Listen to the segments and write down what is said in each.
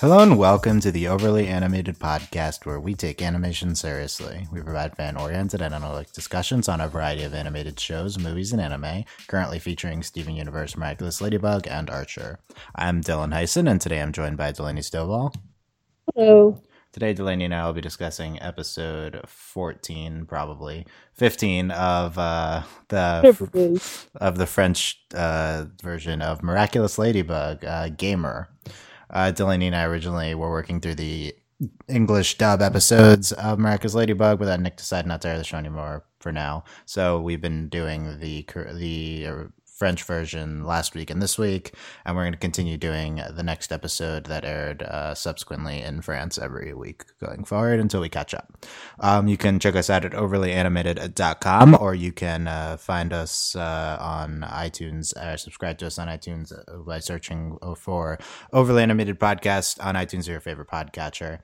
Hello and welcome to the Overly Animated Podcast, where we take animation seriously. We provide fan oriented and analytic discussions on a variety of animated shows, movies, and anime, currently featuring Steven Universe, Miraculous Ladybug, and Archer. I'm Dylan Heisen, and today I'm joined by Delaney Stovall. Hello. Today, Delaney and I will be discussing episode 14, probably 15 of uh, the of the French uh, version of Miraculous Ladybug, uh, Gamer. Uh, Delaney and I originally were working through the English dub episodes of Miraculous Ladybug, but then Nick decided not to air the show anymore for now. So we've been doing the the uh, French version last week and this week, and we're going to continue doing the next episode that aired uh, subsequently in France every week going forward until we catch up. Um, you can check us out at overlyanimated.com or you can uh, find us uh, on iTunes or subscribe to us on iTunes uh, by searching for Overly Animated Podcast on iTunes or your favorite podcatcher.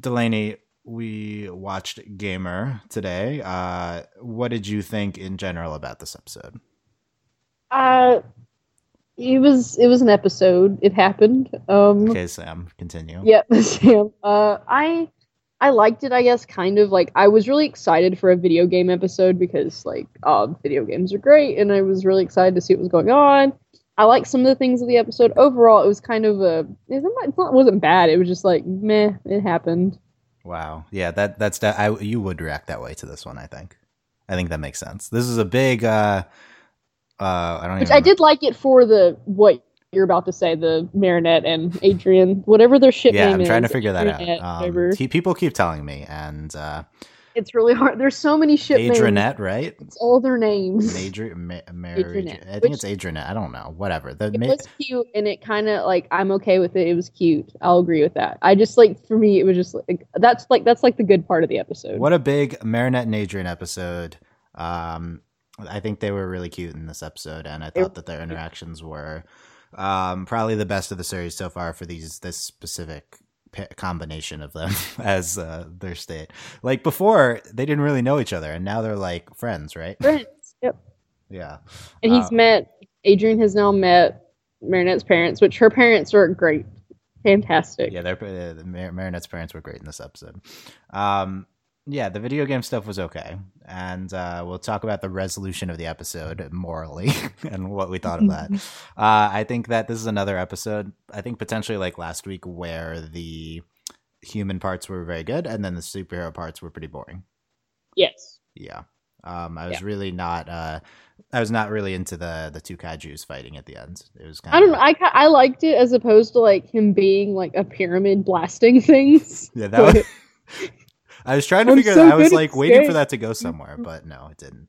Delaney, we watched Gamer today. Uh, what did you think in general about this episode? Uh, it was it was an episode. It happened. Um, okay, Sam, continue. Yeah, Sam. Uh, I I liked it. I guess kind of like I was really excited for a video game episode because like uh, video games are great, and I was really excited to see what was going on. I like some of the things of the episode. Overall, it was kind of a it wasn't bad. It was just like meh. It happened. Wow. Yeah, that that's that. I you would react that way to this one. I think. I think that makes sense. This is a big. uh uh, I don't. Which I did like it for the what you're about to say, the Marinette and Adrian, whatever their ship name is. yeah, I'm trying to figure that out. Um, he, people keep telling me, and uh, it's really hard. There's so many ship Adrianette, names. right? It's all their names. Adri- Ma- Adrianette, I think Which, it's Adrianette. I don't know. Whatever. The it ma- was cute, and it kind of like I'm okay with it. It was cute. I'll agree with that. I just like for me, it was just like that's like that's like the good part of the episode. What a big Marinette and Adrian episode. Um, I think they were really cute in this episode, and I thought that their interactions were um, probably the best of the series so far for these this specific combination of them as uh, their state. Like before, they didn't really know each other, and now they're like friends, right? Friends. Yep. Yeah. And he's um, met Adrian has now met Marinette's parents, which her parents are great, fantastic. Yeah, their uh, Marinette's parents were great in this episode. Um, yeah, the video game stuff was okay, and uh, we'll talk about the resolution of the episode morally and what we thought of that. uh, I think that this is another episode. I think potentially like last week where the human parts were very good, and then the superhero parts were pretty boring. Yes. Yeah. Um, I was yeah. really not. Uh, I was not really into the the two kaiju's fighting at the end. It was. Kind of I don't know. I I liked it as opposed to like him being like a pyramid blasting things. Yeah, that was. I was trying to I'm figure. So I was like waiting for that to go somewhere, but no, it didn't.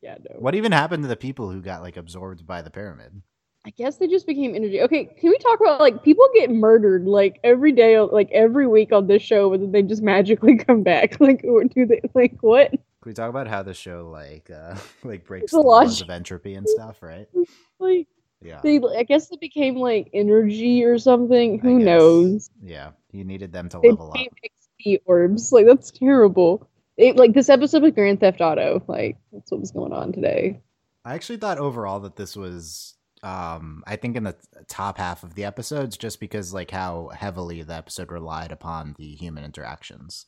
Yeah, no. What even happened to the people who got like absorbed by the pyramid? I guess they just became energy. Okay, can we talk about like people get murdered like every day, like every week on this show, but then they just magically come back? Like, or do they like what? Can we talk about how the show like uh like breaks the laws of entropy and stuff, right? Like, yeah, they I guess it became like energy or something. Who knows? Yeah, you needed them to level up orbs. Like that's terrible. It, like this episode of Grand Theft Auto. Like that's what was going on today. I actually thought overall that this was um I think in the top half of the episodes just because like how heavily the episode relied upon the human interactions.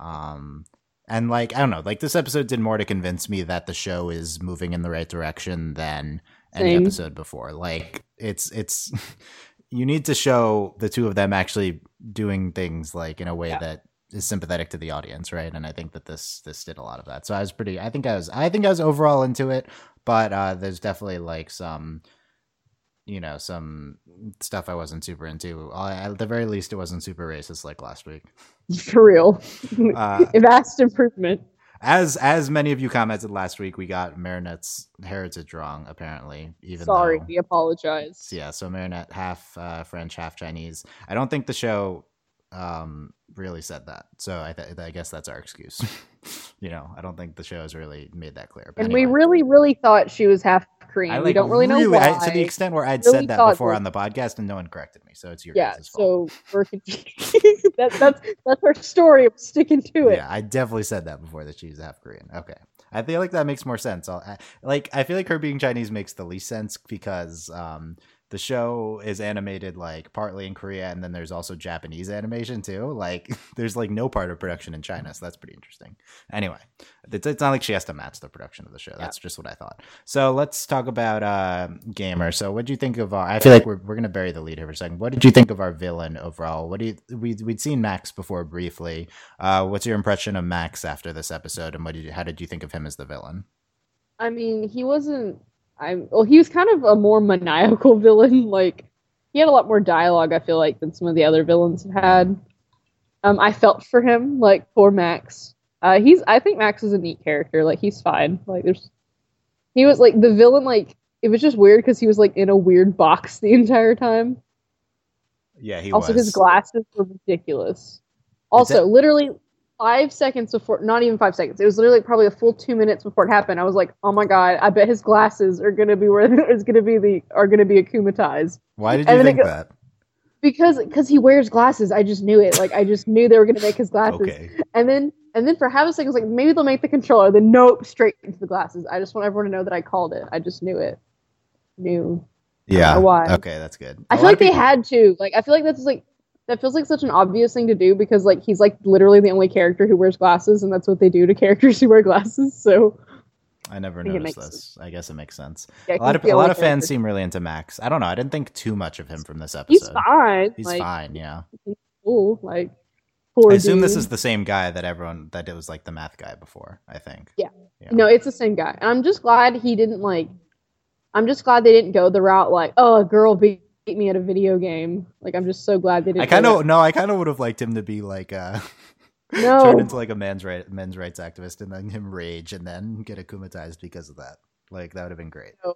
Um and like I don't know, like this episode did more to convince me that the show is moving in the right direction than any Same. episode before. Like it's it's you need to show the two of them actually doing things like in a way yeah. that is sympathetic to the audience, right? And I think that this this did a lot of that. So I was pretty. I think I was. I think I was overall into it, but uh, there's definitely like some, you know, some stuff I wasn't super into. at the very least, it wasn't super racist like last week. For real, uh, vast improvement. As as many of you commented last week, we got Marinette's heritage wrong. Apparently, even sorry, though, we apologize. Yeah, so Marinette half uh, French, half Chinese. I don't think the show um, really said that. So I, th- I guess that's our excuse. you know, I don't think the show has really made that clear. But and anyway. we really, really thought she was half Korean. I, like, we don't really, really know why. I, to the extent where I'd really said that before on the podcast and no one corrected me. So it's your yeah. So we're that, that's that's our story. of sticking to it. Yeah, I definitely said that before that she's half Korean. Okay. I feel like that makes more sense. I, like I feel like her being Chinese makes the least sense because um, the show is animated like partly in Korea and then there's also Japanese animation too. Like there's like no part of production in China, so that's pretty interesting. Anyway, it's, it's not like she has to match the production of the show. That's yeah. just what I thought. So let's talk about uh, Gamer. So what do you think of our? I feel like we're we're gonna bury the lead here for a second. What did you think of our villain overall? What do you we we'd seen Max before briefly. Uh, what's your impression of Max after this episode, and what did you, how did you think of him as the villain? I mean, he wasn't I'm well, he was kind of a more maniacal villain. Like he had a lot more dialogue. I feel like than some of the other villains have had. Um, I felt for him, like poor Max. Uh, he's I think Max is a neat character. Like he's fine. Like there's, he was like the villain. Like it was just weird because he was like in a weird box the entire time. Yeah, he also was. his glasses were ridiculous. Also, that- literally five seconds before, not even five seconds. It was literally probably a full two minutes before it happened. I was like, oh my god, I bet his glasses are gonna be where it's gonna be the are gonna be akumatized. Why did you think that? Because because he wears glasses. I just knew it. Like I just knew they were gonna make his glasses. okay. And then and then for half a second, I was like, maybe they'll make the controller. Then nope, straight into the glasses. I just want everyone to know that I called it. I just knew it. Knew. Yeah. Why? Okay, that's good. I feel like people... they had to. Like I feel like that's like that feels like such an obvious thing to do because like he's like literally the only character who wears glasses and that's what they do to characters who wear glasses so I never I noticed this. Sense. I guess it makes sense. Yeah, a lot of a lot of fans seem really into Max. I don't know. I didn't think too much of him from this episode. He's fine. He's like, fine. Yeah. He's cool. Like. I assume dude. this is the same guy that everyone that it was like the math guy before. I think. Yeah. yeah. No, it's the same guy, and I'm just glad he didn't like. I'm just glad they didn't go the route like, oh, a girl beat me at a video game. Like I'm just so glad they didn't. I kind of no, I kind of would have liked him to be like uh no turn into like a men's right men's rights activist and then him rage and then get akumatized because of that. Like that would have been great. No,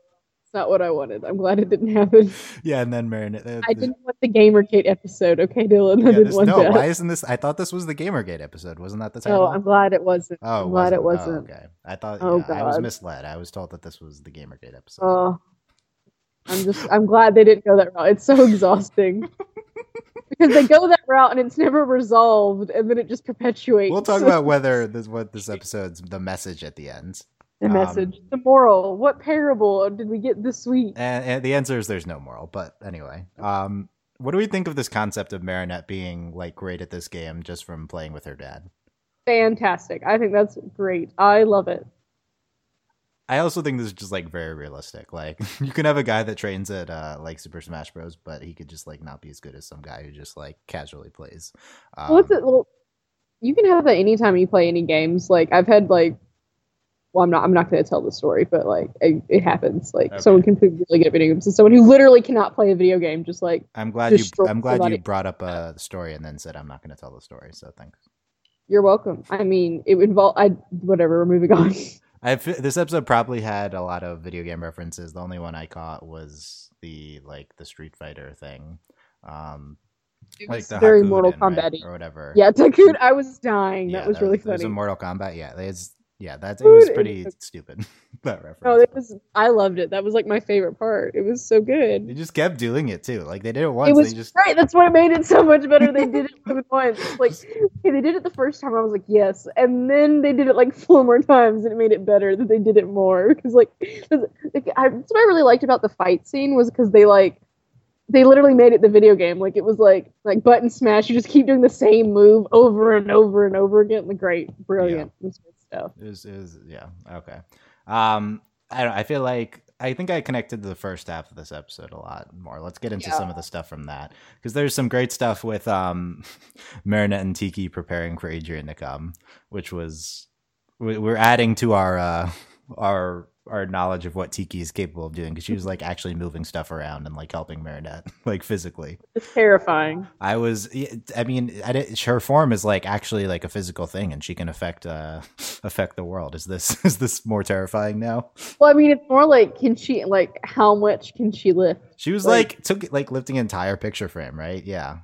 it's not what I wanted. I'm glad it didn't happen. Yeah, and then Marinette. Uh, I didn't want the Gamergate episode. Okay, Dylan. Yeah, this, no, that. why isn't this? I thought this was the Gamergate episode. Wasn't that the title? Oh, I'm glad it wasn't. Oh, I'm glad it wasn't. Oh, okay, I thought. Oh, yeah, God. I was misled. I was told that this was the Gamergate episode. Oh, I'm just I'm glad they didn't go that route. It's so exhausting. because they go that route and it's never resolved and then it just perpetuates. We'll talk about whether this what this episode's the message at the end. The um, message, the moral. What parable did we get this week? And, and, the answer is there's no moral. But anyway, um, what do we think of this concept of Marinette being like great at this game just from playing with her dad? Fantastic. I think that's great. I love it. I also think this is just like very realistic. Like you can have a guy that trains at uh, like Super Smash Bros, but he could just like not be as good as some guy who just like casually plays. Um, What's it? Well, you can have that anytime you play any games. Like I've had like, well, I'm not. I'm not going to tell the story, but like it, it happens. Like okay. someone can play really good at video games, and someone who literally cannot play a video game just like. I'm glad you. I'm glad somebody. you brought up a story and then said I'm not going to tell the story. So thanks. You're welcome. I mean, it involved. I whatever. We're moving on. I this episode probably had a lot of video game references. The only one I caught was the like the Street Fighter thing. Um, like the very Hadouken, Mortal Kombat right? or whatever. Yeah, Takun, I was dying. Yeah, that was that, really funny. There's a Mortal Kombat. Yeah, it's yeah, that's it was pretty stupid. that reference. No, it was. I loved it. That was like my favorite part. It was so good. They just kept doing it too. Like they did it once. It was just... right. That's what made it so much better. They did it once. Like okay, they did it the first time. I was like, yes, and then they did it like four more times, and it made it better that they did it more. Because like, that's what I really liked about the fight scene was because they like they literally made it the video game. Like it was like like button smash. You just keep doing the same move over and over and over again. Like great, brilliant. Yeah stuff. Is is yeah okay. Um, I don't. I feel like I think I connected to the first half of this episode a lot more. Let's get into yeah. some of the stuff from that because there's some great stuff with um, Marinette and Tikki preparing for Adrian to come, which was we're adding to our uh, our our knowledge of what Tikki is capable of doing because she was like actually moving stuff around and like helping Marinette like physically. It's terrifying. I was, I mean, her form is like actually like a physical thing, and she can affect uh affect the world. Is this is this more terrifying now? Well, I mean, it's more like can she like how much can she lift? She was like, like took like lifting an entire picture frame, right? Yeah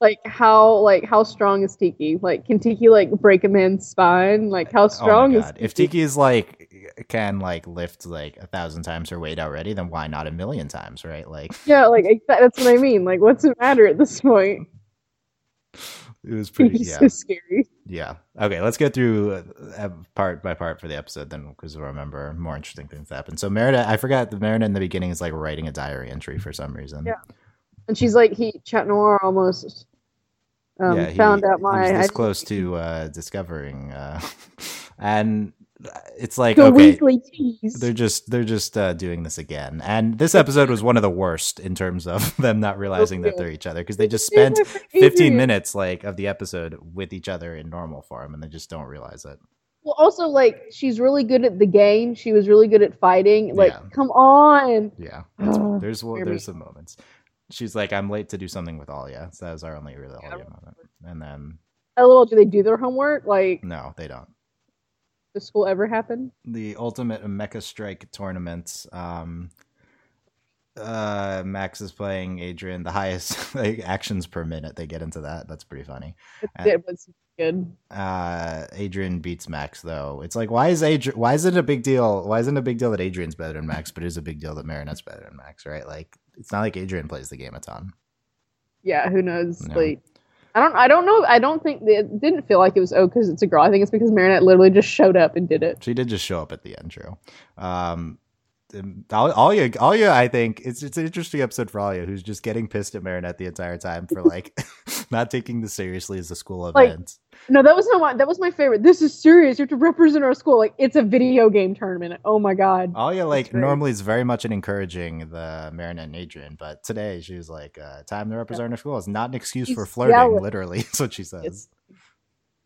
like how like how strong is Tikki? Like can Tikki like break a man's spine? Like how oh strong oh is Tikki? if Tikki is like can like lift like a thousand times her weight already, then why not a million times, right? Like yeah, like that's what I mean. Like what's the matter at this point? it was pretty yeah so scary. yeah okay let's get through uh, part by part for the episode then because we'll remember more interesting things happen so merida i forgot the merida in the beginning is like writing a diary entry for some reason Yeah. And she's like, he Chat Noir almost um, yeah, he, found out he my was this identity. close to uh, discovering, uh, and it's like the okay, weekly tease. they're just they're just uh, doing this again. And this episode was one of the worst in terms of them not realizing that they're each other because they just spent 15 minutes like of the episode with each other in normal form, and they just don't realize it. Well, also like she's really good at the game. She was really good at fighting. Like, Yeah. come on. Yeah, there's me. there's some moments. She's like, "I'm late to do something with Alya." So that was our only real Yeah. Alya moment. And then LOL, do they do their homework? Like, no, they don't. Does school ever happen? the ultimate mecha strike tournament um uh max is playing adrian the highest like actions per minute they get into that that's pretty funny It, it was good. uh adrian beats max though it's like why is adrian why is it a big deal why isn't it a big deal that adrian's better than max but it is a big deal that marinette's better than max right like it's not like adrian plays the game a ton Yeah, who knows? No. Like, I don't, I don't know. I don't think it didn't feel like it was oh because it's a girl. I think it's because Marinette literally just showed up and did it. She did just show up at the end, true. Um, Alya, Alya, I think it's it's an interesting episode for Alya, who's just getting pissed at Marinette the entire time for like not taking this seriously as a school Like, event. No, that was not my. That was my favorite. This is serious. You have to represent our school. Like it's a video game tournament. Oh my god. Alya, like normally, is very much in encouraging the Marinette and Adrian, but today she was like, uh, "Time to represent our school." It's not an excuse for flirting. jealous. Literally, that's what she says.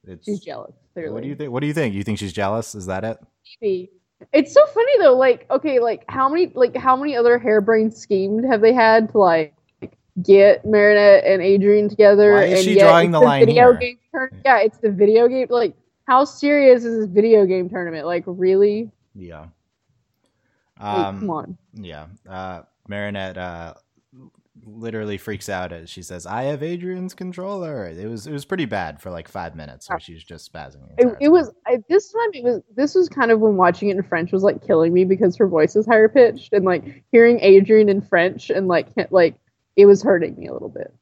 It's, She's jealous. Clearly. what do you think? What do you think? You think she's jealous? Is that it? Maybe. It's so funny though. Like, okay, like how many, like how many other harebrained schemes have they had to like get Marinette and Adrian together? Why is and she drawing it's the line video here? Game turn- yeah, it's the video game. Like, how serious is this video game tournament? Like, really? Yeah. Like, Um, come on. Yeah. Uh, Marinette uh, literally freaks out as she says, "I have Adrian's controller." It was it was pretty bad for like five minutes where she's just spazzing. It, it was I, this time. It was this was kind of when watching it in French was like killing me because her voice is higher pitched and like hearing Adrian in French and like like it was hurting me a little bit.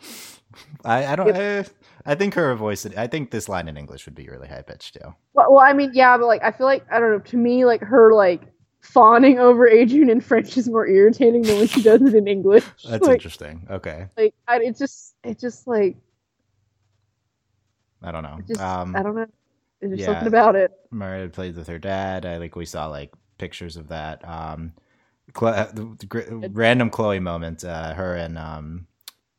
I, I don't. eh, I think her voice. I think this line in English would be really high pitched too. Well, well, I mean, yeah, but like I feel like I don't know. To me, like her like fawning over Adrian in French is more irritating than when she does it in English. That's like, interesting. Okay, like I, it just it just like I don't know. just um, I don't know. There's yeah. something about it. Maria played with her dad. I like we saw like pictures of that. Um, Chlo- uh, the, the random Chloe moment. Uh, her and um,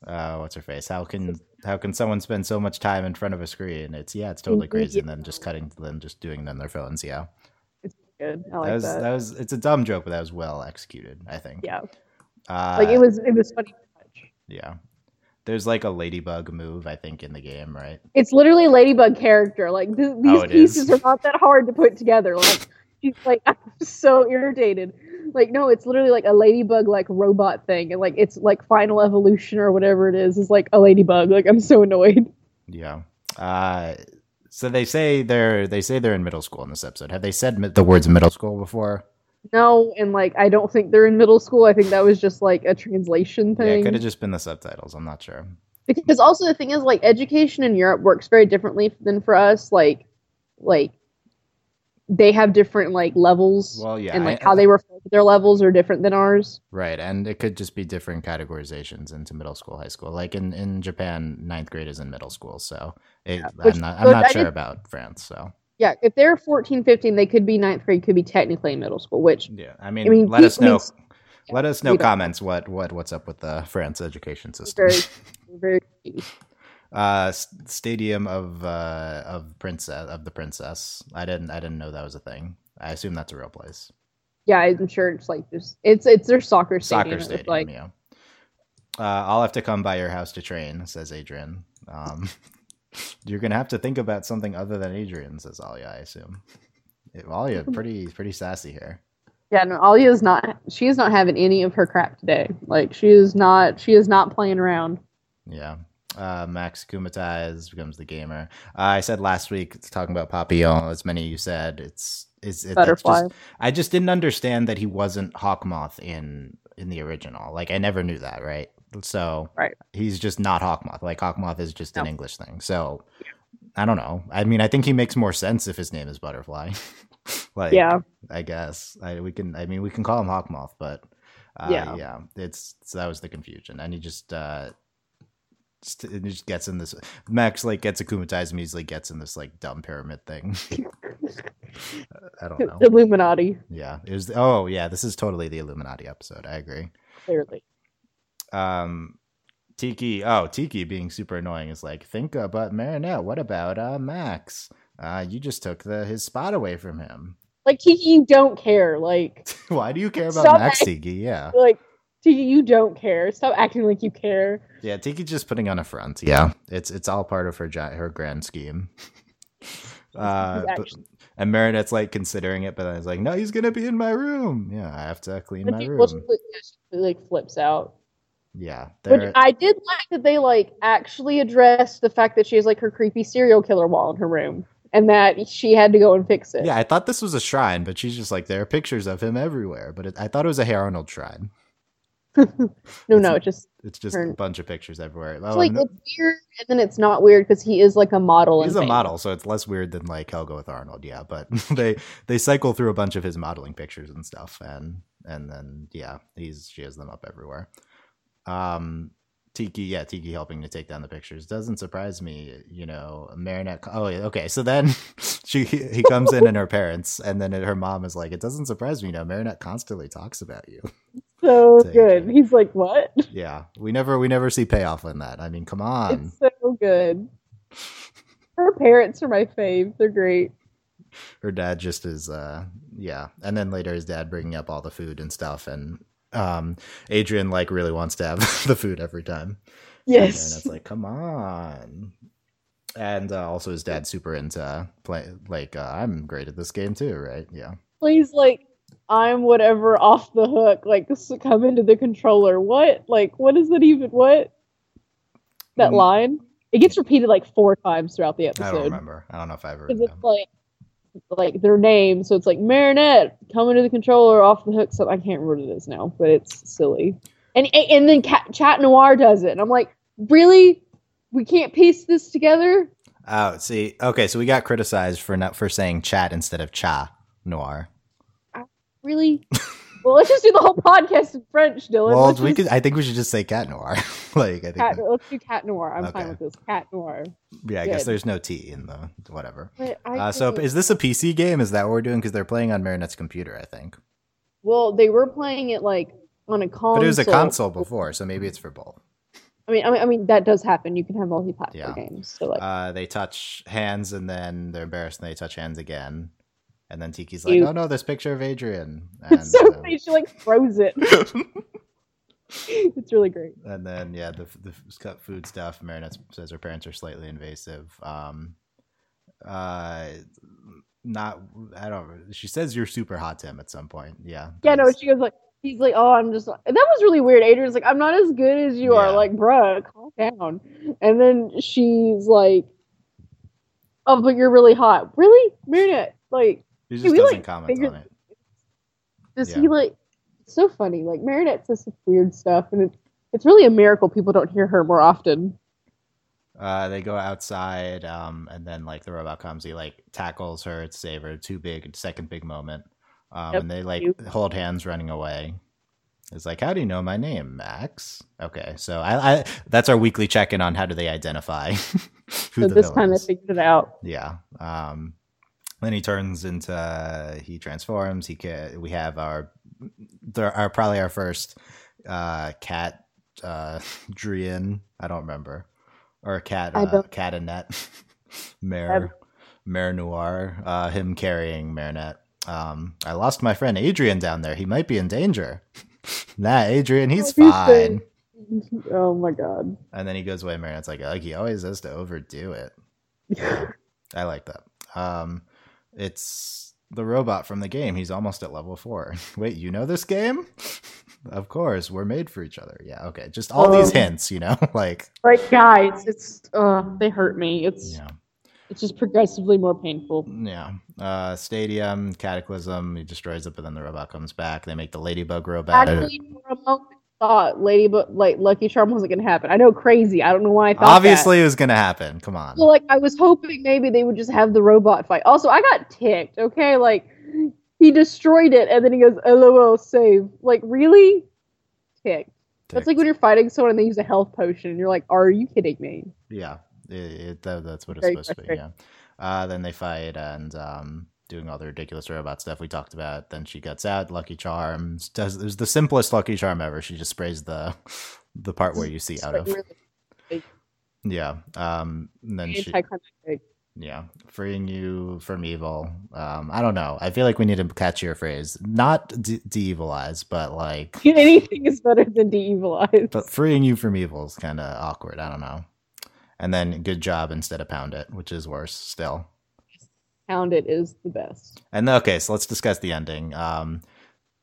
uh, what's her face? How can how can someone spend so much time in front of a screen? It's yeah, it's totally crazy. And then just cutting to them just doing it on their phones. Yeah, good. I like that was that. that was it's a dumb joke, but that was well executed. I think. yeah, Uh, like it was it was funny. Yeah. There's like a ladybug move, I think, in the game, right? It's literally a Ladybug character. Like th- these Oh, pieces is? are not that hard to put together. Like she's like I'm so irritated. Like no, it's literally like a Ladybug like robot thing, and like it's like Final Evolution or whatever it is is like a Ladybug. Like I'm so annoyed. Yeah. Uh, so they say they're they say they're in middle school in this episode. Have they said mi- the words middle school before? No, and like I don't think they're in middle school. I think that was just like a translation Yeah, it could have just been the subtitles. I'm not sure. because also the thing is like education in Europe works very differently than for us. Like, like they have different like levels, Well, yeah, and like I- how they refer to their levels are different than ours. Right, and it could just be different categorizations into middle school, high school. Like in, in Japan, ninth grade is in middle school, so it, which- I'm not I'm not sure did- about France. So Yeah, if they're 14, 15, they could be ninth grade, could be technically in middle school. Which yeah, I mean, I mean, let us know. let us know comments what what what's up with the France education system. very, very. Uh stadium of uh of princess of the princess i didn't i didn't know that was a thing i assume that's a real place Yeah, I'm sure it's like just it's it's their soccer stadium. soccer stadium like yeah uh i'll have to come by your house to train says adrian um you're gonna have to think about something other than adrian says alya i assume alya pretty pretty sassy here yeah, no, Alya's not. She is not having any of her crap today. Like she is not. She is not playing around. Yeah. Uh, Max Kumatai becomes the gamer. Uh, I said last week talking about Papillon, as many of you said, it's it's it, Butterfly. Just, I just didn't understand that he wasn't Hawkmoth in in the original. Like I never knew that, right? So Right. he's just not Hawkmoth. Like Hawkmoth is just an English thing. So I don't know. I mean, I think he makes more sense if his name is Butterfly. like, yeah. I guess I, we can. I mean, we can call him Hawkmoth, but uh, yeah, Yeah. It's so that was the confusion, and he just. uh just, it just gets in this Max like gets akumatized immediately gets in this like dumb pyramid thing. I don't know. Illuminati, Yeah, it was. Oh, yeah, this is totally the Illuminati episode. I agree. clearly. Um, Tikki. Oh, Tikki being super annoying is like, think about Marinette. What about uh Max? Uh, you just took the his spot away from him. Like Tikki, you don't care. Like, Why do you care about Max. Tikki? Yeah, like Tikki, you don't care. Stop acting like you care. yeah. Tikki's just putting on a front. Yeah, it's it's all part of her her grand scheme. Uh, but- and Marinette's like considering it, but then it's like, no, he's gonna be in my room. Yeah, I have to clean my room. she, like flips out. Yeah, Which I did like that they like actually addressed the fact that she has like her creepy serial killer wall in her room, and that she had to go and fix it. Yeah, I thought this was a shrine, but she's just like there are pictures of him everywhere. But it, I thought it was a Hey Arnold shrine. No, no, it just It's just a bunch of pictures everywhere. it's Oh, like and it's weird, and then it's not weird because he is like a model. he's a famous. model, so it's less weird than like Helga with Arnold. Yeah, but they they cycle through a bunch of his modeling pictures and stuff, and and then yeah, he's she has them up everywhere. Um, Tikki, yeah, Tikki helping to take down the pictures doesn't surprise me. You know, Marinette. Oh, yeah, okay. So then she he comes in and her parents, and then her mom is like, "It doesn't surprise me. You know, Marinette constantly talks about you." So good. He's like, what? Yeah, we never we never see payoff in that. I mean, come on. It's so good. Her parents are my fave. They're great. Her dad just is uh yeah. And then later his dad bringing up all the food and stuff and um Adrian like really wants to have the food every time. Yes, and it's like, "Come on." And uh, also his dad's super into play like uh, I'm great at this game too, right? Yeah. Please, like, I'm whatever off the hook. Like, come into the controller. What? Like, what is that even? What? That Mm. line? It gets repeated like four times throughout the episode. I don't remember. I don't know if I ever Because it's like, like their name. So it's like Marinette coming to the controller off the hook. So I can't remember what it is now, but it's silly. And and then Cat, Chat Noir does it, and I'm like, really? We can't piece this together. Oh, see. Okay, so we got criticized for not for saying chat instead of cha noir. Really? well, let's just do the whole podcast in French, Dylan. Well, let's we just- could I think we should just say cat noir. like I think Cat, let's do Cat Noir. I'm Okay. fine with this. Cat Noir. Yeah, I guess there's no T in the whatever. Uh, so is this a PC game? Is that what we're doing? Because they're playing on Marinette's computer, I think. well, they were playing it like on a console. But it was a console before, so maybe it's for both. I mean, I mean, I mean that does happen. You can have multi-platform Yeah. games. So like, Uh, they touch hands and then they're embarrassed and they touch hands again. And then Tikki's like, Cute. "Oh no, this picture of Adrian." And, so uh, funny. She like throws it. it's really great. and then yeah, the the food stuff. Marinette says her parents are slightly invasive. Um, uh, not I don't. She says you're super hot to him at some point. Yeah. Yeah, no. She goes like, he's like, oh, I'm just. That was really weird. Adrian's like, I'm not as good as you Yeah. are. Like, bruh, calm down. And then she's like, oh, but you're really hot. Really, Marinette? Like, He just doesn't like, comment on it. does Yeah. he like? It's so funny. Like Marinette says such weird stuff, and it's it's really a miracle people don't hear her more often. Uh, they go outside, um, and then like the robot comes, he like tackles her to save her. Too big, second big moment. Um, Yep, and they like hold hands running away. It's like, how do you know my name, Max? Okay, so I, I that's our weekly check in on how do they identify who So the this time I figured it out. Yeah. Um, then he turns into he transforms. He can. We have our there are probably our first uh cat uh Drian. I don't remember or cat uh, cat Annette Mare Mare Noir. Uh, him carrying Marinette. Um, I lost my friend Adrian down there. He might be in danger. nah, Adrian, he's he's fine. oh my god. And then he goes away. Marinette's like, like he always has to overdo it. Yeah, I like that. Um, it's the robot from the game. He's almost at level four. Wait, you know this game? of course, we're made for each other. Yeah, okay. Just all these Um, hints, you know, like Like guys, it's uh they hurt me. It's yeah, it's just progressively more painful. yeah. Uh, Stadium Cataclysm. He destroys it, but then the robot comes back. They make the Ladybug robot. Actually, for a moment, thought Lady but like Lucky Charm wasn't gonna happen. I know crazy. I don't know why I thought Obviously, that. it was gonna happen. Come on. Well, like I was hoping maybe they would just have the robot fight. Also, I got ticked. Okay, like he destroyed it, and then he goes, "LOL, save." Like really, ticked. That's like when you're fighting someone and they use a health potion, and you're like, "Are you kidding me?" Yeah, it, it, that, that's what it's Very supposed to be. Yeah. Uh, then they fight and um, doing all the ridiculous robot stuff we talked about. Then she gets out. Lucky Charms does. It was the simplest Lucky Charm ever. She just sprays the the part where you see out of. Really Yeah. Um. And then she. Yeah, freeing you from evil. Um, I don't know. I feel like we need a catchier phrase. Not de- de-evilize, but like, Anything is better than de-evil eyes. but freeing you from evil is kind of awkward. I don't know. And then good job instead of pound it, which is worse still. Pound it is the best. And okay, so let's discuss the ending. Um,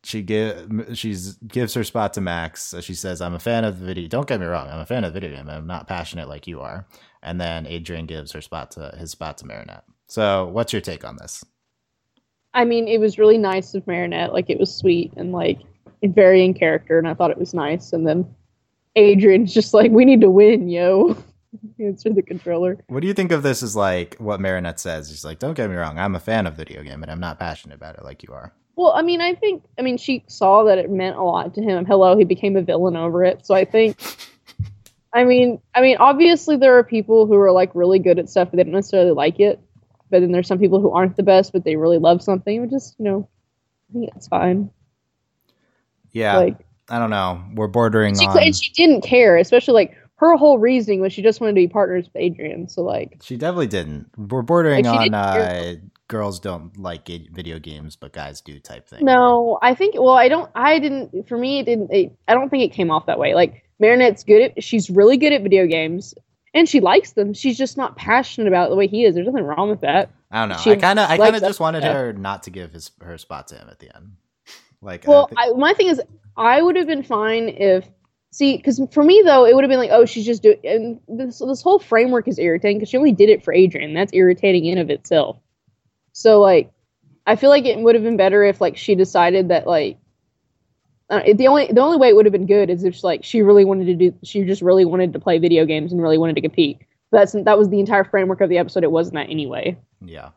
she give she's gives her spot to Max. She says, "I'm a fan of the video. Don't get me wrong, I'm a fan of the video game. I'm not passionate like you are." And then Adrian gives her spot to his spot to Marinette. So, what's your take on this? I mean, it was really nice of Marinette. Like, it was sweet and like very in character, and I thought it was nice. And then Adrian's just like, "We need to win, yo." Answer the controller. What do you think of this? As like what Marinette says? She's like, "Don't get me wrong, I'm a fan of the video game, but I'm not passionate about it like you are." Well, I mean, I think, I mean, she saw that it meant a lot to him. Hello, he became a villain over it. So I think, I mean, I mean, obviously there are people who are like really good at stuff, but they don't necessarily like it. But then there's some people who aren't the best, but they really love something. Which is, you know, I think that's fine. Yeah, Like, I don't know. We're bordering she, on. and she didn't care, especially like her whole reasoning was she just wanted to be partners with Adrian. So like, She definitely didn't. We're bordering Like, on uh, girls don't like video games, but guys do type thing. No, I think. Well, I don't. I didn't. For me, it didn't. It, I don't think it came off that way. Like Marinette's good at. She's really good at video games, and she likes them. She's just not passionate about it the way he is. There's nothing wrong with that. I don't know. She I kind of, I kind of just wanted stuff. her not to give his her spot to him at the end. Like, Well, I think, I, my thing is, I would have been fine if. See, because for me though, it would have been like, oh, she's just doing. And this this whole framework is irritating because she only did it for Adrian. That's irritating in of itself. So like, I feel like it would have been better if like she decided that like. Uh, it- the only the only way it would have been good is if like she really wanted to do she just really wanted to play video games and really wanted to compete. That's that was the entire framework of the episode. It wasn't that anyway. yeah.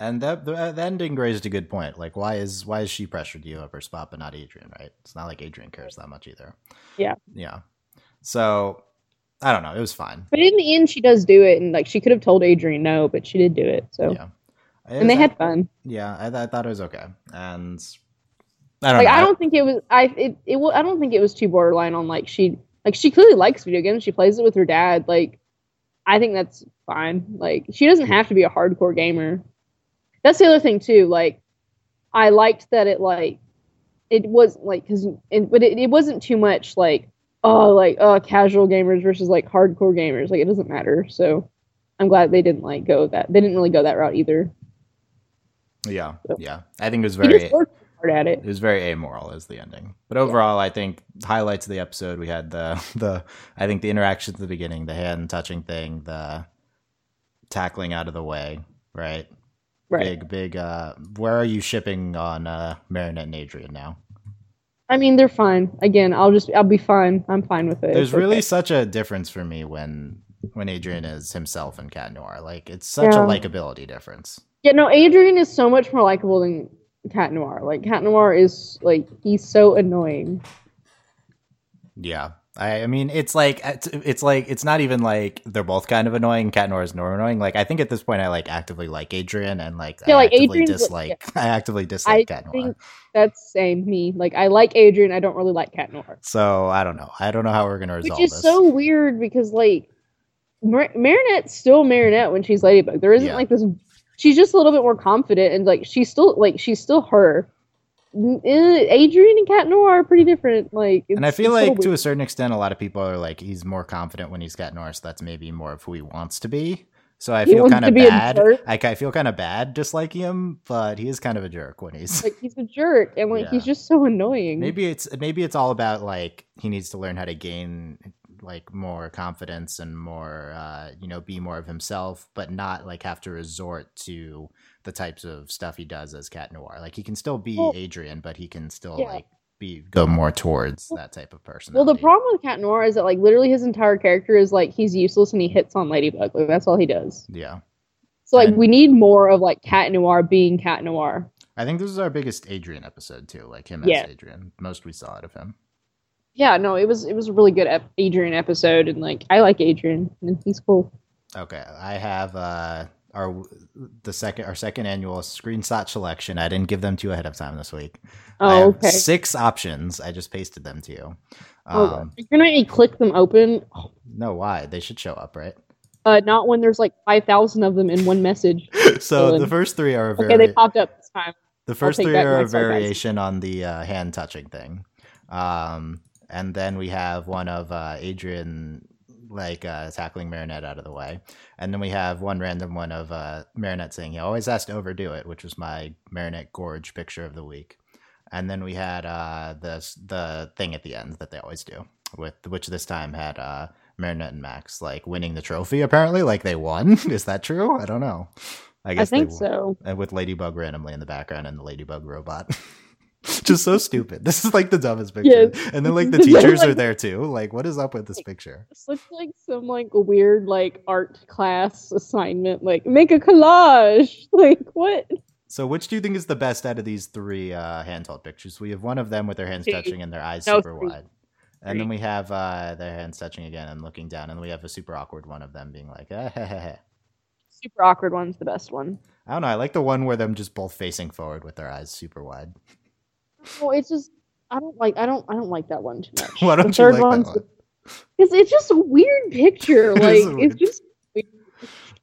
And that the, uh, the ending raised a good point. Like, why is why is she pressured you of her spot, but not Adrian? Right? It's not like Adrian cares that much either. Yeah. Yeah. So, I don't know. It was fine. But in the end, she does do it, and like she could have told Adrian no, but she did do it. So Yeah. and they had fun. Yeah, I, I thought it was okay, and I don't like know. I don't think it was I it, it I don't think it was too borderline on like she like she clearly likes video games. She plays it with her dad. Like I think that's fine. Like she doesn't have to be a hardcore gamer. That's the other thing too. Like I liked that it like it wasn't like because it, but it, it wasn't too much like oh like uh casual gamers versus like hardcore gamers. Like it doesn't matter. So I'm glad they didn't like go that they didn't really go that route either. Yeah, So- yeah. I think it was very hard at it. it was very amoral as the ending. But overall, I think highlights of the episode we had the the I think the interaction at the beginning, the hand touching thing, the tackling out of the way, right? Right. Big big. uh Where are you shipping on uh Marinette and Adrian now? I mean, they're fine. Again, I'll just I'll be fine. I'm fine with it. There's It's really okay. such a difference for me when when Adrian is himself and Cat Noir. Like it's such Yeah. a likability difference. yeah. No, Adrian is so much more likable than Cat Noir. Like Cat Noir is like he's so annoying. Yeah. I, I mean, it's like it's, it's like it's not even like they're both kind of annoying. Cat Noir is more annoying. Like I think at this point, I like actively like Adrian, and like Yeah, I like, actively Adrian's- dislike. I actively dislike Cat Noir. that's same me. Like I like Adrian. I don't really like Cat Noir, So I don't know. I don't know how we're gonna which resolve is this. so weird because like Mar- Marinette's still Marinette when she's Ladybug. There isn't Yeah. like this. She's just a little bit more confident and like she's still like she's still her. Eh, Adrian and Cat Noir are pretty different. Like, and I feel it's so like to a certain extent, a lot of people are like, he's more confident when he's Cat Noir. So that's maybe more of who he wants to be. So I He feel kind of bad. I, I feel kind of bad disliking him, but he is kind of a jerk when he's. like he's a jerk and like he's just so annoying. maybe it's maybe it's all about like he needs to learn how to gain like more confidence and more uh you know be more of himself but not like have to resort to the types of stuff he does as cat noir like he can still be Well, adrian but he can still yeah. like be go more towards that type of person. Well, the problem with Cat Noir is that like literally his entire character is like he's useless and he hits on Ladybug. Like that's all he does. Yeah. So like And- we need more of like Cat Noir being Cat Noir. I think this is our biggest Adrian episode too. Like him Yeah. as Adrian. Most we saw out of him. Yeah, no, it was it was a really good ep- Adrian episode, and like I like Adrian, and he's cool. Okay, I have uh our the second our second annual screenshot selection. I didn't give them to you ahead of time this week. Oh, okay. Six options. I just pasted them to you. Oh, Um, you're gonna make click them open. no, why? They should show up, right? Uh, not when there's like five thousand of them in one message. So the first three are very Okay, they popped up this time. The first three are a variation on the uh, hand touching thing. Um, and then we have one of uh, Adrian like uh, tackling Marinette out of the way. And then we have one random one of uh, Marinette saying he always has to overdo it, which was my Marinette Gorge picture of the week. And then we had uh, the the thing at the end that they always do, with which this time had uh, Marinette and Max like winning the trophy. Apparently, like they won. Is that true? I don't know. I I guess they think so. and with Ladybug randomly in the background and the Ladybug robot. Just so stupid. This is like the dumbest picture. Yes. And then like the teachers are there too. Like, what is up with this picture? This looks like some like weird like art class assignment. Like make a collage. Like what? So, which do you think is the best out of these three uh, handheld pictures? We have one of them with their hands Three. touching and their eyes No, super three. wide. And then we have uh, their hands touching again and looking down. And we have a super awkward one of them being like, eh, heh, heh, heh. Super awkward one's the best one. I don't know. I like the one where them just both facing forward with their eyes super wide. Well, it's just I don't like I don't I don't like that one too much. Why The don't you third like that one? It's it's just a weird picture. Like a it's just weird.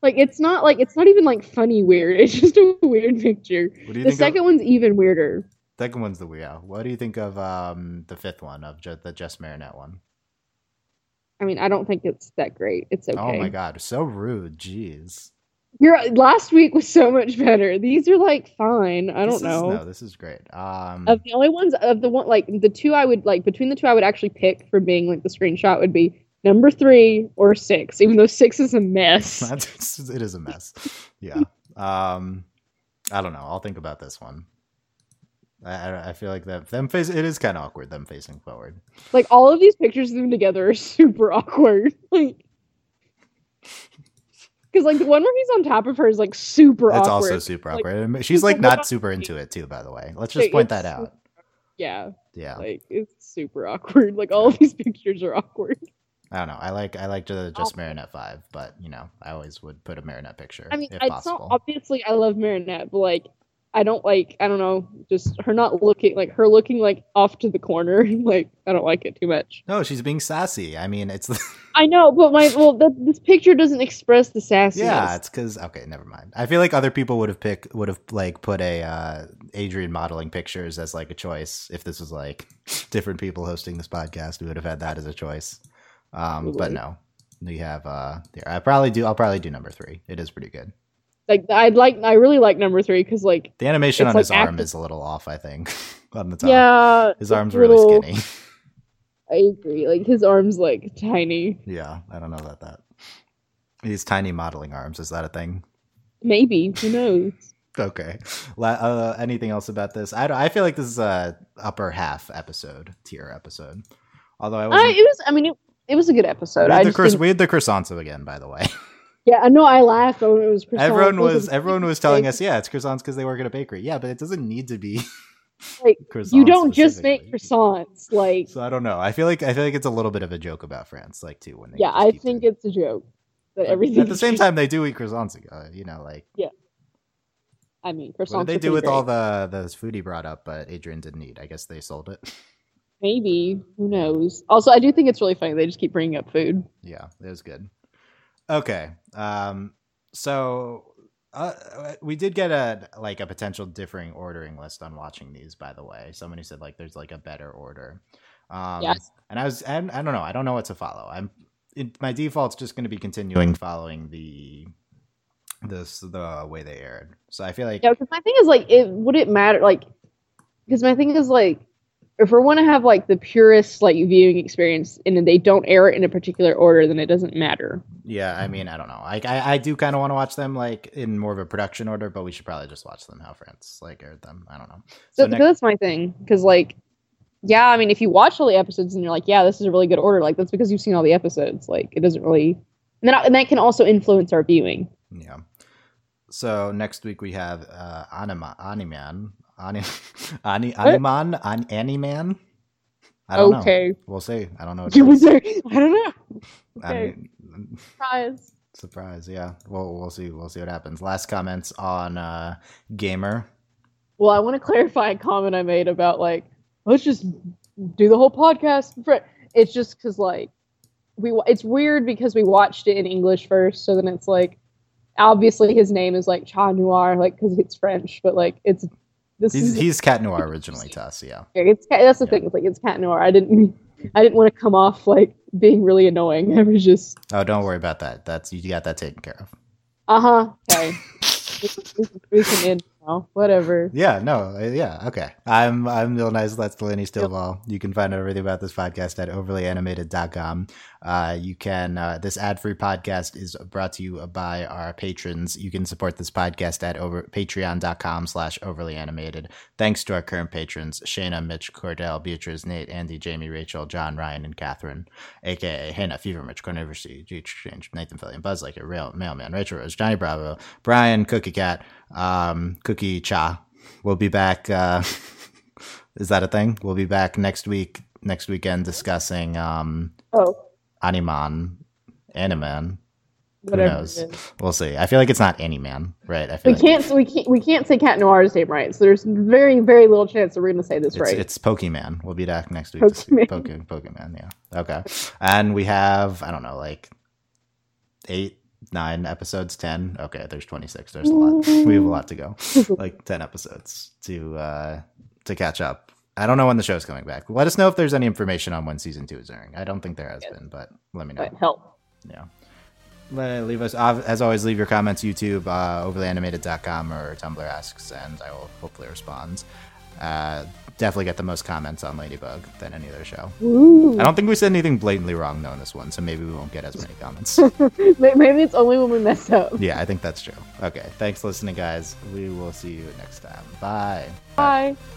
like it's not like it's not even like funny weird. It's just a weird picture. What do you The second of, one's even weirder. second one's the yeah. What do you think of um, the fifth one of the Just Marinette one? I mean, I don't think it's that great. It's okay. Oh my god, so rude. Jeez. Your last week was so much better. These are like fine. I don't is- know. no, this is great. Um, Of the only ones of the one like the two I would like between the two I would actually pick for being like the screenshot would be number three or six, even though six is a mess. that's, it is a mess. Yeah. Um, I don't know. I'll think about this one. I, I- I feel like that them face it is kind of awkward them facing forward. like all of these pictures of them together are super awkward. Like because like the one where he's on top of her is like super It's awkward. also super Like, awkward. She's like not super into it too. By the way, let's just point that out. yeah, Yeah. like it's super awkward. Like all of these pictures are awkward. I don't know. I like I like the just Marinette five, but you know I always would put a Marinette picture I mean, it's possible. not obviously I love Marinette, but like I don't like I don't know, just her not looking like her looking like off to the corner. like I don't like it too much. No, she's being sassy. I mean, it's I know, but my well, that, this picture doesn't express the sassiness. yeah, it's because okay, never mind. I feel like other people would have picked would have like put a uh, Adrian modeling pictures as like a choice if this was like different people hosting this podcast. We would have had that as a choice. Um, but no, we have. uh Here, I probably do. I'll probably do number three. It is pretty good. Like I'd like I really like number three because like The animation on like his arm active- is a little off. I think on the top. yeah, his arm's a really skinny. I agree. Like his arms like tiny. yeah, I don't know about that. These tiny modeling arms is that a thing? Maybe who knows? Okay. Uh, anything else about this? I, don't- I feel like this is a upper half episode tier episode. Although I I, wasn't. it was. I mean, it, it was a good episode. we, I had the just croiss- didn't- we had the croissants again, by the way. Yeah, I know. I laughed when it was. croissants. everyone was everyone was telling us, yeah, it's croissants because they work at a bakery. Yeah, but it doesn't need to be. Like, croissants You don't just make croissants. Like So I don't know. I feel like I feel like it's a little bit of a joke about France, like too. When they yeah, I think doing- it's a joke. That But everything At the same time, they do eat croissants. Uh, you know, like yeah. I mean, croissants. what did they do with all the the food he brought up, but Adrian didn't eat? I guess they sold it. Maybe who knows? Also, I do think it's really funny. They just keep bringing up food. Yeah, it was good. Okay. Um so uh, we did get a like a potential differing ordering list on watching these by the way. Somebody said like there's like a better order. Um Yes. and I was and I don't know, I don't know what to follow. I'm it, my default's just going to be continuing following the this the way they aired. So I feel like Yeah, because my thing is like, it would it matter? Like, because my thing is like, if we want to have like the purest like viewing experience, and then they don't air it in a particular order, then it doesn't matter. Yeah, I mean, I don't know. Like, I, I do kind of want to watch them like in more of a production order, but we should probably just watch them how France like aired them. I don't know. So, So next, that's my thing. Because like, yeah, I mean, if you watch all the episodes and you're like, yeah, this is a really good order, like that's because you've seen all the episodes. Like it doesn't really, and, then, and that can also influence our viewing. Yeah. So next week we have uh, Anima, Animan, Ani, Ani, Animan, An, Animan. I don't okay. know. We'll see. I don't know. You would say, I don't know. Okay. Surprise. Surprise. Yeah. We'll we'll see. We'll see what happens. Last comments on uh, gamer. Well, I want to clarify a comment I made about like let's just do the whole podcast. It's just because like we it's weird because we watched it in English first, so then it's like obviously his name is like Chat Noir, like because it's French, but like it's this he's, is, he's Cat Noir originally to us, yeah. It's that's the yeah. thing. It's like it's Cat Noir. I didn't I didn't want to come off like being really annoying. I was just oh, don't worry about that. That's you got that taken care of. Uh huh. Okay. we can end whatever. Yeah, no, uh, yeah, okay. I'm I'm Neil Nice. That's Delaney Stillwell. Yep. You can find out everything about this podcast at overlyanimated.com. Uh, you can uh, this ad free podcast is brought to you by our patrons. You can support this podcast at over patreon.com slash overly animated. Thanks to our current patrons Shayna, Mitch, Cordell, Beatrice, Nate, Andy, Jamie, Rachel, John, Ryan, and Catherine, aka Hannah, Fever, Mitch, Carniversy, G Exchange, Nathan Fillion, Buzz Like a Real Mailman, Rachel Rose, Johnny Bravo, Brian, Cookie Cat, um, Cookie Cha. We'll be back. Uh, is that a thing? We'll be back next week, next weekend, discussing um, oh Animan, Animan. Whatever Who knows? We'll see. I feel like it's not Anyman, right? I feel we like can't we can't we can't say Cat Noir's name right. So there's very very little chance that we're going to say this it's, right. It's Pokemon. We'll be back next week. Pokemon. Pokemon. Pokemon. Yeah. Okay. And we have I don't know like eight nine episodes, ten. Okay, there's twenty six. There's a lot. we have a lot to go. like ten episodes to uh to catch up. I don't know when the show's coming back. Let us know if there's any information on when season two is airing. I don't think there has been, but let me know. help. Yeah. Leave us, as always, leave your comments YouTube, uh, overlyanimated.com or Tumblr asks, and I will hopefully respond. Uh, definitely get the most comments on Ladybug than any other show. Ooh. I don't think we said anything blatantly wrong though in this one, so maybe we won't get as many comments. maybe it's only when we mess up. Yeah, I think that's true. Okay, thanks for listening, guys. We will see you next time. Bye. Bye. Bye.